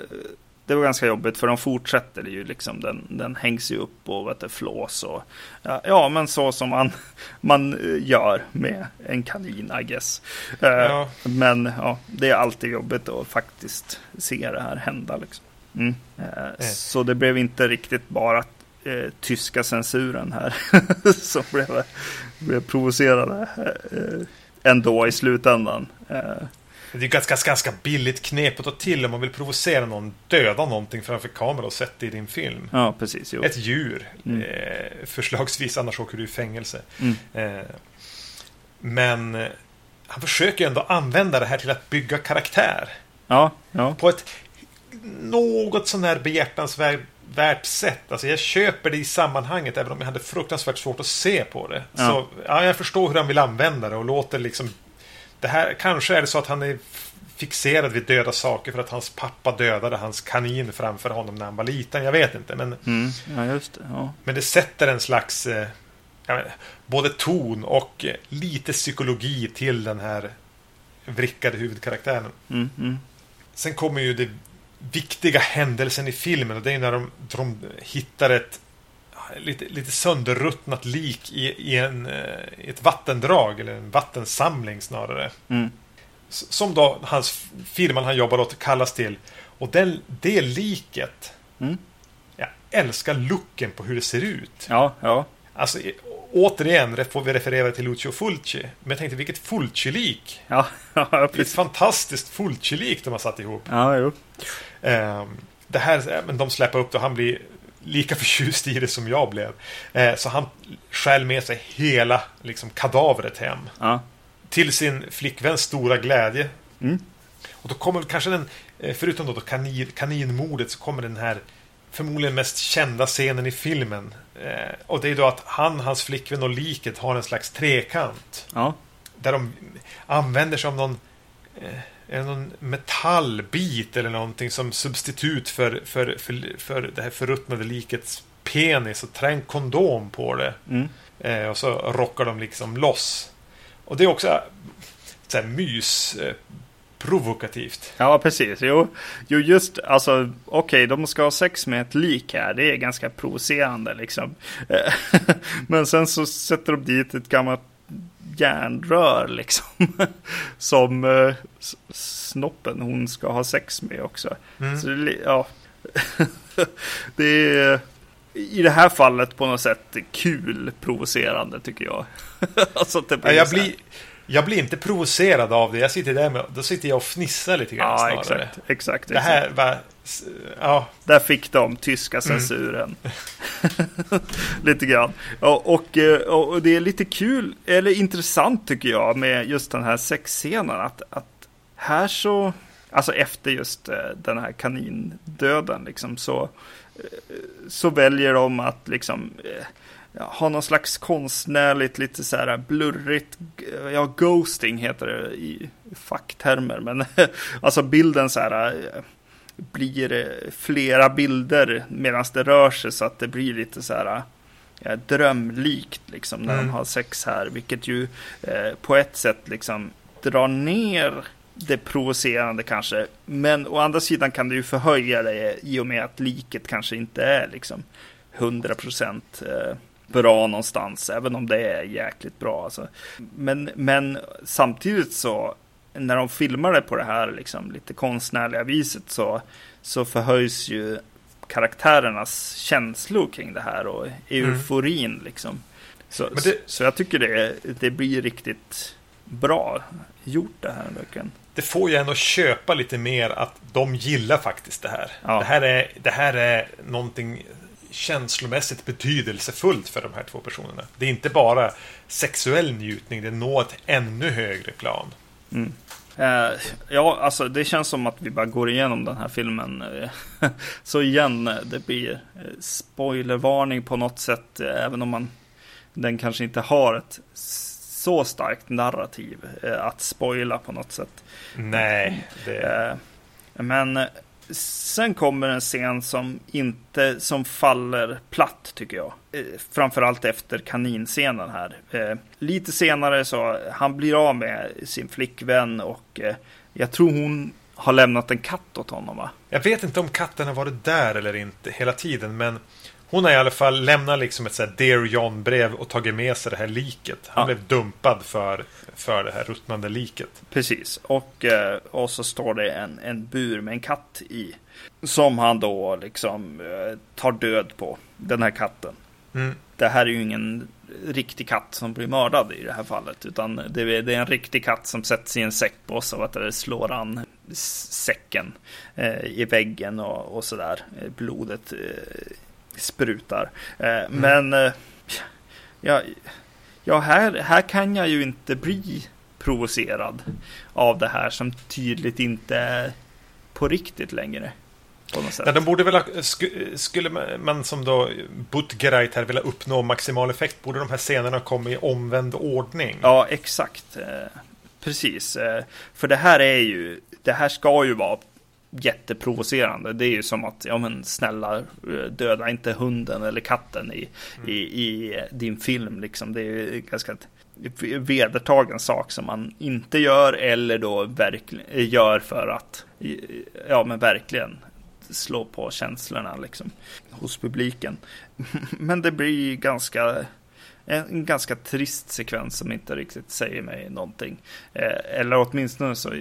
det var ganska jobbigt för de fortsätter ju liksom. Den, den hängs ju upp och vet du, flås och ja, men så som man, *laughs* man eh, gör med en kanin I guess. Uh, ja. Men ja, det är alltid jobbigt att faktiskt se det här hända liksom. Mm. Mm. Så det blev inte riktigt bara uh, tyska censuren här *laughs* som blev, blev provocerade ändå i slutändan. Det är ganska, ganska billigt knep att ta till om man vill provocera någon, döda någonting framför kamera och sätta i din film. Ja, precis. Jo. Ett djur. Mm. Eh, förslagsvis, annars åker du i fängelse. Mm. Eh, men eh, han försöker ändå använda det här till att bygga karaktär. Ja, ja. På ett något sån här behjärtansvärt sätt. Alltså jag köper det i sammanhanget även om jag hade fruktansvärt svårt att se på det. Ja. Så ja, jag förstår hur han vill använda det och låter liksom det här, kanske är det så att han är fixerad vid döda saker för att hans pappa dödade hans kanin framför honom när han var liten. Jag vet inte. Men, mm, ja, just det, ja. men det sätter en slags eh, vet, både ton och eh, lite psykologi till den här vrickade huvudkaraktären. Mm, mm. Sen kommer ju det viktiga händelsen i filmen och det är när de, de hittar ett lite, lite sönderruttnat lik i, i, en, eh, i ett vattendrag, eller en vattensamling snarare. Mm. Som då hans firman han jobbar åt kallas till. Och den, det liket, mm. jag älskar looken på hur det ser ut. Ja, ja. Alltså, återigen får vi referera till Lucio Fulci. Men jag tänkte, vilket Fulci-lik! Ja, *laughs* ja, precis. Ett fantastiskt Fulci-lik de har satt ihop. Ja, jo. Um, det här, men de släpper upp det och han blir lika förtjust i det som jag blev. Eh, så han stjäl med sig hela liksom, kadavret hem. Ja. Till sin flickväns stora glädje. Mm. Och då kommer kanske den, eh, förutom då, då kanin, kaninmordet, så kommer den här förmodligen mest kända scenen i filmen. Eh, och det är då att han, hans flickvän och liket har en slags trekant. Ja. Där de använder sig av någon, eh, någon metallbit eller någonting som substitut för, för, för, för det här förruttnade likets penis och trär en kondom på det. Mm. Eh, och så rockar de liksom loss. Och det är också så här, mys. Eh, provokativt. Ja, precis. Jo, jo just alltså, okej, okay, de ska ha sex med ett lik här. Det är ganska provocerande liksom. *laughs* Men sen så sätter de dit ett gammalt järnrör liksom. *laughs* Som eh, snoppen hon ska ha sex med också. Mm. Så det, ja. *laughs* det är i det här fallet på något sätt kul provocerande tycker jag. *laughs* alltså, det blir ja, jag, blir, jag blir inte provocerad av det. Jag sitter där med, då sitter jag och fnissar lite grann ja, snarare. Exakt, exakt. Det här var, ja. Där fick de tyska mm. censuren. Mm. *laughs* lite grann. Och, och, eh, och, det är lite kul, eller intressant tycker jag, med just den här sexscenen. Att, att här så, alltså efter just eh, den här kanindöden, liksom, så, eh, så väljer de att liksom ha någon slags konstnärligt, lite så här blurrigt, ja, ghosting heter det i facktermer, men *laughs* alltså bilden så här blir flera bilder medan det rör sig så att det blir lite så här ja, drömlikt liksom när mm. de har sex här, vilket ju eh, på ett sätt liksom drar ner det provocerande kanske. Men å andra sidan kan det ju förhöja det i och med att liket kanske inte är liksom 100 procent eh, bra någonstans, även om det är jäkligt bra. Alltså. Men, men samtidigt så, när de filmar det på det här liksom, lite konstnärliga viset så, så förhöjs ju karaktärernas känslor kring det här och euforin. Mm. Liksom. Så, det... så jag tycker det, det blir riktigt bra gjort det här verkligen. Det får ju ändå köpa lite mer att de gillar faktiskt det här. Ja. Det, här är, det här är någonting känslomässigt betydelsefullt för de här två personerna. Det är inte bara sexuell njutning, det når ett ännu högre plan. Mm. Eh, ja, alltså det känns som att vi bara går igenom den här filmen. *laughs* så igen, det blir eh, spoilervarning på något sätt, eh, även om man den kanske inte har ett så starkt narrativ eh, att spoila på något sätt. Nej. Det... Eh, men Sen kommer en scen som inte som faller platt tycker jag. Eh, framförallt efter kaninscenen här. Eh, lite senare så han blir av med sin flickvän och eh, jag tror hon har lämnat en katt åt honom va? Jag vet inte om katten har varit där eller inte hela tiden men hon har i alla fall lämnat liksom ett sånt Dear John-brev och tagit med sig det här liket. Han ja. blev dumpad för, för det här ruttnande liket. Precis, och, eh, och så står det en, en bur med en katt i. Som han då liksom eh, tar död på, den här katten. Mm. Det här är ju ingen riktig katt som blir mördad i det här fallet. Utan det är, det är en riktig katt som sätts i en säck och så att det slår an säcken eh, i väggen och, och sådär. Blodet eh, sprutar. Eh, mm. Men eh, ja, ja här, här kan jag ju inte bli provocerad av det här som tydligt inte är på riktigt längre. På något sätt. Ja, de borde väl ha, skulle man som då Butgereit här vilja uppnå maximal effekt borde de här scenerna komma i omvänd ordning. Ja, exakt. Eh, precis. För det här är ju, det här ska ju vara jätteprovocerande. Det är ju som att, ja men snälla, döda inte hunden eller katten i, mm. i, i din film liksom. Det är ju ganska vedertagen sak som man inte gör eller då verkligen gör för att, ja men verkligen slå på känslorna liksom hos publiken. *laughs* Men det blir ganska en ganska trist sekvens som inte riktigt säger mig någonting. Eh, eller åtminstone så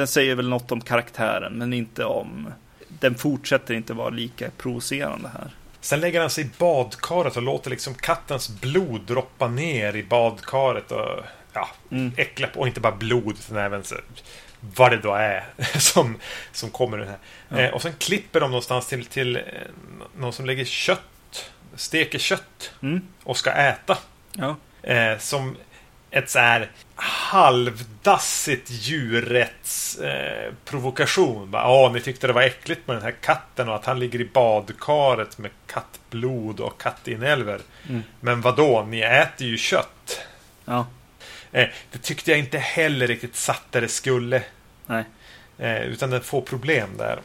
den säger väl något om karaktären, men inte om... Den fortsätter inte vara lika provocerande här. Sen lägger han sig i badkaret och låter liksom kattens blod droppa ner i badkaret och ja, mm. äckla på. Och inte bara blod, utan även så, vad det då är *laughs* som, som kommer ur här. Ja. Eh, och sen klipper de någonstans till, till eh, någon som lägger kött, steker kött mm. och ska äta. Ja. Eh, som ett så här halvdassigt djurrättsprovokation. Eh, Ja, ni tyckte det var äckligt med den här katten och att han ligger i badkaret med kattblod och kattinälvor. Mm. Men vadå, ni äter ju kött. Ja, Eh, det tyckte jag inte heller riktigt satt där det skulle. nej. Eh, utan den får problem där.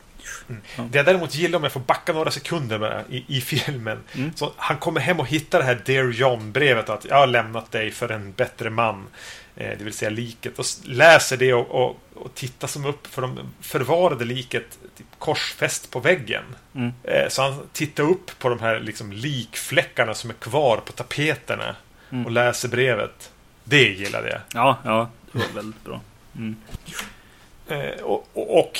Mm. Ja. Det jag däremot gillar om jag får backa några sekunder bara i, i filmen. Mm. Så han kommer hem och hittar det här Dear John-brevet att jag har lämnat dig för en bättre man. Eh, det vill säga liket. Och läser det och, och, och tittar som upp för de förvarade liket typ, korsfäst på väggen. Mm. Eh, så han tittar upp på de här liksom, likfläckarna som är kvar på tapeterna. Mm. Och läser brevet. Det gillade jag. Ja, ja, det var väldigt bra. Eh, och, och, och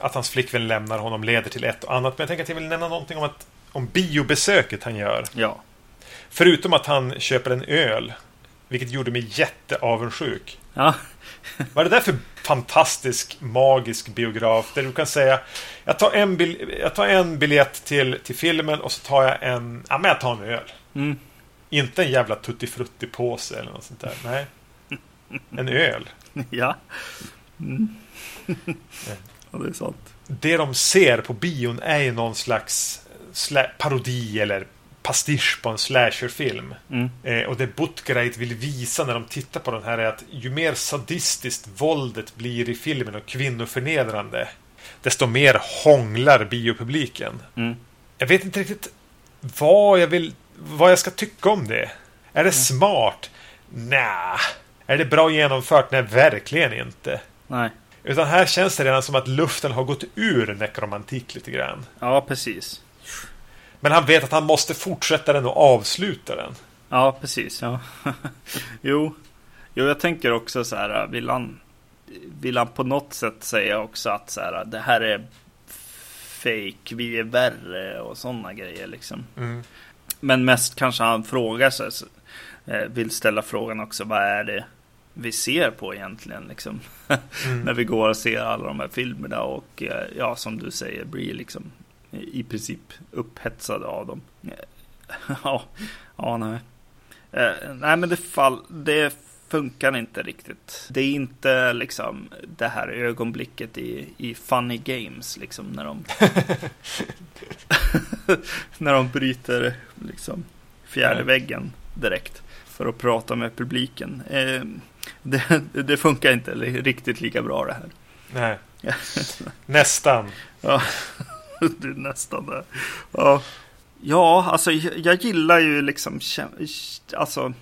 att hans flickvän lämnar honom leder till ett och annat. Men jag tänker att jag vill nämna någonting om, att, om biobesöket han gör. Ja. Förutom att han köper en öl. Vilket gjorde mig jätteavundsjuk. Ja. Vad är det där för fantastisk, magisk biograf? Där du kan säga Jag tar en, bil, jag tar en biljett till, till filmen och så tar jag en Ja men jag tar en öl. Mm. Inte en jävla tutti frutti påse eller något sånt där. Nej. En öl. Ja. Mm. *laughs* ja, det är sant. det de ser på bion är ju någon slags parodi eller pastisch på en slasherfilm. Mm. Eh, och det Butgereit vill visa när de tittar på den här är att ju mer sadistiskt våldet blir i filmen och kvinnoförnedrande desto mer hånglar biopubliken. Mm. Jag vet inte riktigt vad jag vill vad jag ska tycka om det. Är det smart? Nja. Är det bra genomfört? Nej, verkligen inte. Nej. Utan här känns det redan som att luften har gått ur nekromantik lite grann. Ja, precis. Men han vet att han måste fortsätta den och avsluta den. Ja, precis. Ja. *laughs* jo. jo, jag tänker också så här. Vill han, vill han på något sätt säga också att så här, det här är fake, vi är värre och sådana grejer liksom. Men mest kanske han frågar sig, eh, vill ställa frågan också, vad är det vi ser på egentligen liksom? *laughs* När vi går och ser alla de här filmerna och eh, ja, som du säger, blir liksom i princip upphetsade av dem. *laughs* Ja, ja nej. Eh, nej, men det, fall, det funkar inte riktigt. Det är inte liksom det här ögonblicket i, i Funny Games, liksom när de *laughs* när de bryter liksom fjärde väggen direkt för att prata med publiken. Eh, det, det funkar inte riktigt lika bra det här. Nej. *laughs* Nästan. Ja, *laughs* det är nästan det. Ja, ja alltså jag gillar ju liksom alltså,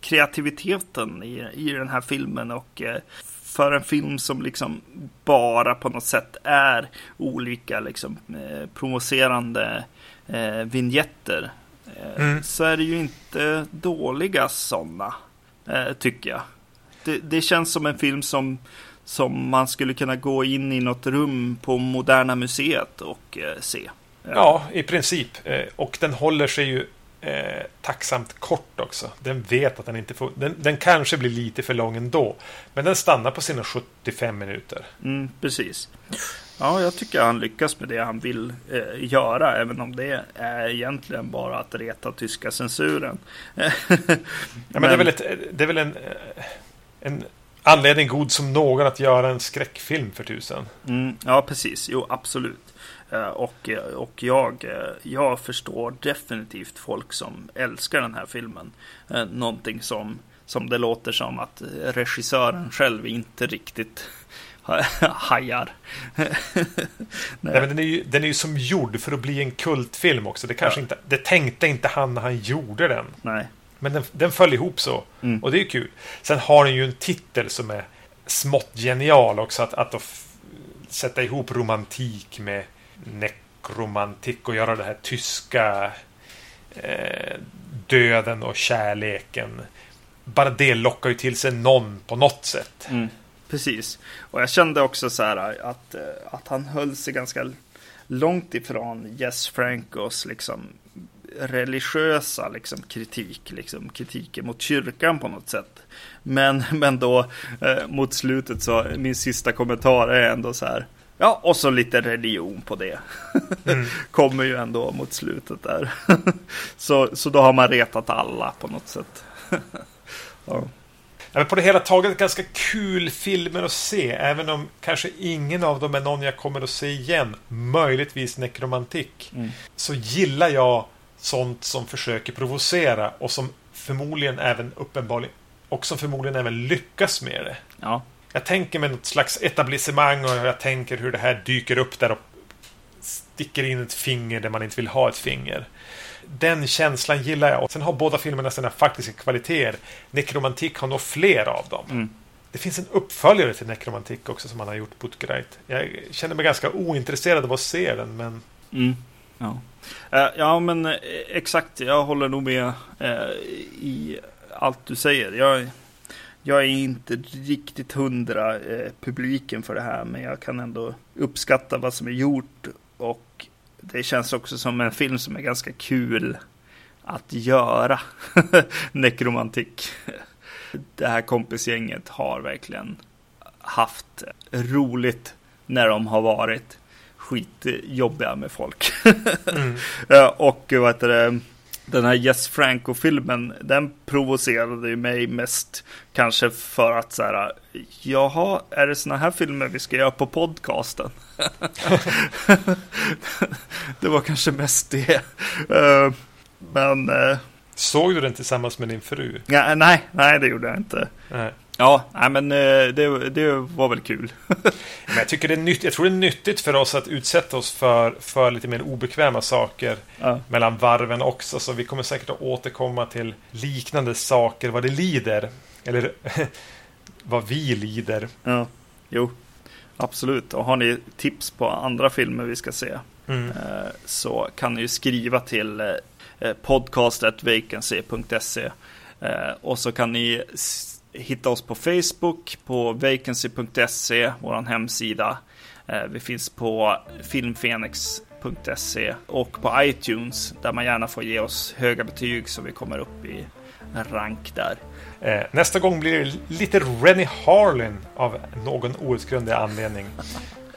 kreativiteten i, i den här filmen och eh, för en film som liksom bara på något sätt är olika liksom eh, provocerande eh, vignetter eh, Mm. så är det ju inte dåliga sådana tycker jag. Det, det känns som en film som som man skulle kunna gå in i något rum på Moderna Museet och eh, se. Ja, i princip. Eh, Och den håller sig ju eh, tacksamt kort också. Den vet att den inte får... Den, den kanske blir lite för lång ändå. Men den stannar på sina 75 minuter. Mm, precis. Ja, jag tycker han lyckas med det han vill eh, göra, även om det är egentligen bara att reta tyska censuren. *laughs* Ja, men, det är väl, ett, det är väl en, eh, en anledning god som någon att göra en skräckfilm för tusen. Mm, ja, precis. Jo, absolut. Eh, Och, eh, och jag, eh, jag förstår definitivt folk som älskar den här filmen. Någonting som, som det låter som att regissören själv inte riktigt *laughs* hajar. *laughs* Nej, men den, är ju, den är ju som gjord för att bli en kultfilm också. Det, kanske Ja. inte, det tänkte inte han när han gjorde den. Nej. Men den, den föll ihop så. Mm. Och det är kul. Sen har den ju en titel som är smått genial också. Att, att sätta ihop romantik med nekromantik och göra det här tyska eh, döden och kärleken. Bara det lockar ju till sig någon på något sätt. Mm, precis. Och jag kände också så här att, eh, att han höll sig ganska långt ifrån Jess Francos liksom religiösa liksom, kritik, liksom, kritiken mot kyrkan på något sätt. Men, *laughs* men då eh, mot slutet så, min sista kommentar är ändå så här, ja, och så lite religion på det. *laughs* Mm. Kommer ju ändå mot slutet där. *laughs* så, så då har man retat alla på något sätt. ja. Ja, men på det hela taget ganska kul filmer att se. Även om kanske ingen av dem är någon jag kommer att se igen. Möjligtvis nekromantik. Mm. Så gillar jag sånt som försöker provocera och som förmodligen även uppenbarligen och som förmodligen även lyckas med det. Ja. Jag tänker mig något slags etablissemang och jag tänker hur det här dyker upp där och sticker in ett finger där man inte vill ha ett finger. Den känslan gillar jag. Och sen har båda filmerna sina faktiska kvaliteter. Nekromantik har nog fler av dem. Mm. Det finns en uppföljare till Nekromantik också som han har gjort, Butgereit. Jag känner mig ganska ointresserad av att se den, men... Mm. Ja. Uh, ja, men uh, exakt. Jag håller nog med uh, i allt du säger. Jag, jag är inte riktigt hundra publiken för det här, men jag kan ändå uppskatta vad som är gjort och det känns också som en film som är ganska kul att göra. *laughs* Nekromantik. Det här kompisgänget har verkligen haft roligt när de har varit skitjobbiga med folk. mm. *laughs* och vad heter det? Den här Yes Franco-filmen, den provocerade ju mig mest kanske för att så här, jaha, är det såna här filmer vi ska göra på podcasten? *laughs* det var kanske mest det. Uh, men... Uh, Såg du den tillsammans med din fru? Ja, nej, nej, det gjorde jag inte. Nej. Ja, nej, men uh, det, det var väl kul. *laughs* men jag, tycker det är nytt, jag tror det är nyttigt för oss att utsätta oss för, för lite mer obekväma saker ja. mellan varven också. Så vi kommer säkert att återkomma till liknande saker vad det lider. Eller *laughs* vad vi lider. Ja, jo. Absolut, och har ni tips på andra filmer vi ska se mm. Eh, så kan ni ju skriva till eh, podcastetvacancy.se eh, och så kan ni hitta oss på Facebook på vacancy.se, vår hemsida. Vi finns på filmfenix.se och på iTunes där man gärna får ge oss höga betyg så vi kommer upp i rank där. Eh, nästa gång blir det lite Rennie Harlin av någon outgrundlig anledning.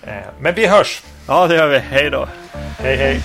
Eh, men vi hörs! Ja, det gör vi. Hej då! Hej, hej!